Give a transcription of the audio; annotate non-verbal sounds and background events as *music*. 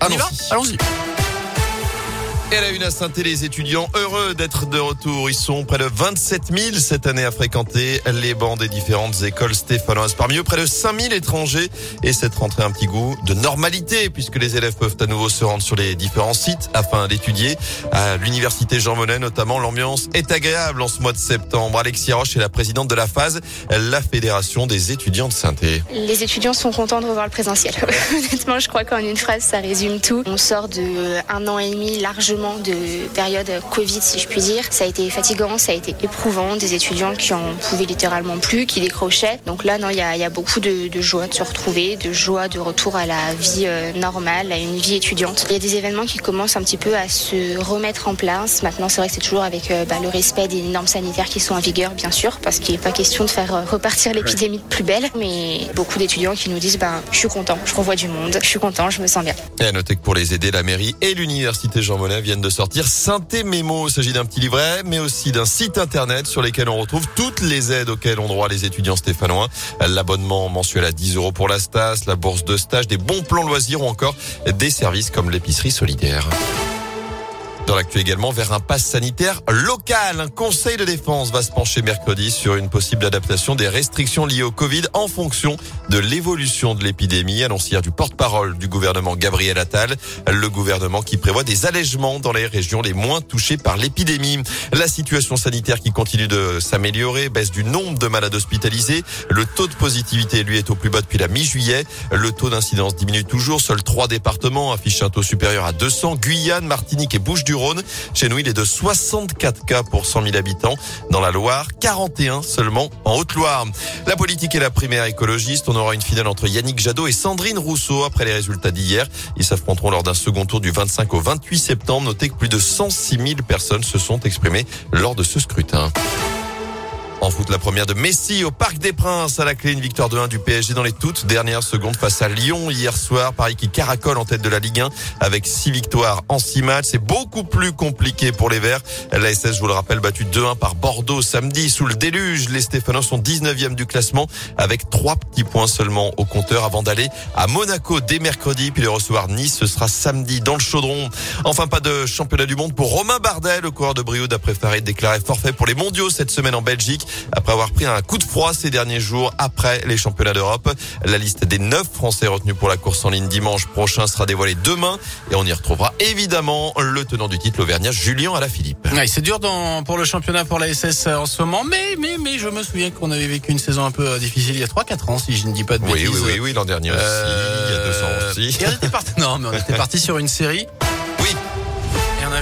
Allons-y. Et la une à saint les étudiants heureux d'être de retour. Ils sont près de 27 000 cette année à fréquenter les bancs des différentes écoles stéphanoises. Parmi eux, près de 5 000 étrangers. Et cette rentrée un petit goût de normalité puisque les élèves peuvent à nouveau se rendre sur les différents sites afin d'étudier. À l'université Jean Monnet notamment, l'ambiance est agréable en ce mois de septembre. Alexia Roche est la présidente de la phase, la fédération des étudiants de saint Les étudiants sont contents de revoir le présentiel. *laughs* Honnêtement, je crois qu'en une phrase, ça résume tout. On sort de un an et demi largement de période Covid, si je puis dire. Ça a été fatigant, ça a été éprouvant. Des étudiants qui en pouvaient littéralement plus, qui décrochaient. Donc là, non, il y a, beaucoup de, joie de se retrouver, de joie de retour à la vie euh, normale, à une vie étudiante. Il y a des événements qui commencent un petit peu à se remettre en place. Maintenant, c'est vrai que c'est toujours avec euh, bah, le respect des normes sanitaires qui sont en vigueur, bien sûr, parce qu'il n'est pas question de faire euh, repartir l'épidémie de plus belle. Mais beaucoup d'étudiants qui nous disent, bah, je suis content, je revois du monde, je suis content, je me sens bien. Et à noter que pour les aider, la mairie et l'université Jean Monnet viennent de sortir Synthé Mémo. Il s'agit d'un petit livret, mais aussi d'un site internet sur lequel on retrouve toutes les aides auxquelles ont droit les étudiants stéphanois. L'abonnement mensuel à 10 euros pour la STAS, la bourse de stage, des bons plans loisirs ou encore des services comme l'épicerie solidaire. Dans l'actu également, vers un pass sanitaire local. Un conseil de défense va se pencher mercredi sur une possible adaptation des restrictions liées au Covid en fonction de l'évolution de l'épidémie. Annoncière du porte-parole du gouvernement Gabriel Attal. Le gouvernement qui prévoit des allègements dans les régions les moins touchées par l'épidémie. La situation sanitaire qui continue de s'améliorer, baisse du nombre de malades hospitalisés. Le taux de positivité, lui, est au plus bas depuis la mi-juillet. Le taux d'incidence diminue toujours. Seuls trois départements affichent un taux supérieur à 200. Guyane, Martinique et Bouches du Chez nous, il est de 64 cas pour 100 000 habitants. Dans la Loire, 41 seulement en Haute-Loire. La politique et la primaire écologiste. On aura une finale entre Yannick Jadot et Sandrine Rousseau après les résultats d'hier. Ils s'affronteront lors d'un second tour du 25 au 28 septembre. Notez que plus de 106 000 personnes se sont exprimées lors de ce scrutin. En foot, la première de Messi au Parc des Princes à la clé une victoire de 1 du PSG dans les toutes dernières secondes face à Lyon hier soir. Paris qui caracole en tête de la Ligue 1 avec 6 victoires en 6 matchs. C'est beaucoup plus compliqué pour les Verts. La SS, je vous le rappelle, battu 2-1 par Bordeaux samedi sous le déluge. Les Stéphanois sont 19e du classement avec 3 petits points seulement au compteur avant d'aller à Monaco dès mercredi puis de recevoir Nice. Ce sera samedi dans le chaudron. Enfin, pas de championnat du monde pour Romain Bardet. Le coureur de Brioude a préféré déclarer forfait pour les mondiaux cette semaine en Belgique après avoir pris un coup de froid ces derniers jours après les championnats d'Europe. La liste des neuf Français retenus pour la course en ligne dimanche prochain sera dévoilée demain et on y retrouvera évidemment le tenant du titre, l'Auvergnat Julien Alaphilippe. Ouais, c'est dur dans, pour le championnat pour la SS en ce moment, mais, mais, mais je me souviens qu'on avait vécu une saison un peu euh, difficile il y a 3-4 ans, si je ne dis pas de bêtises. Oui, oui, oui, oui l'an dernier aussi, il y a deux ans aussi. Et on était parti, non, mais on était *laughs* parti sur une série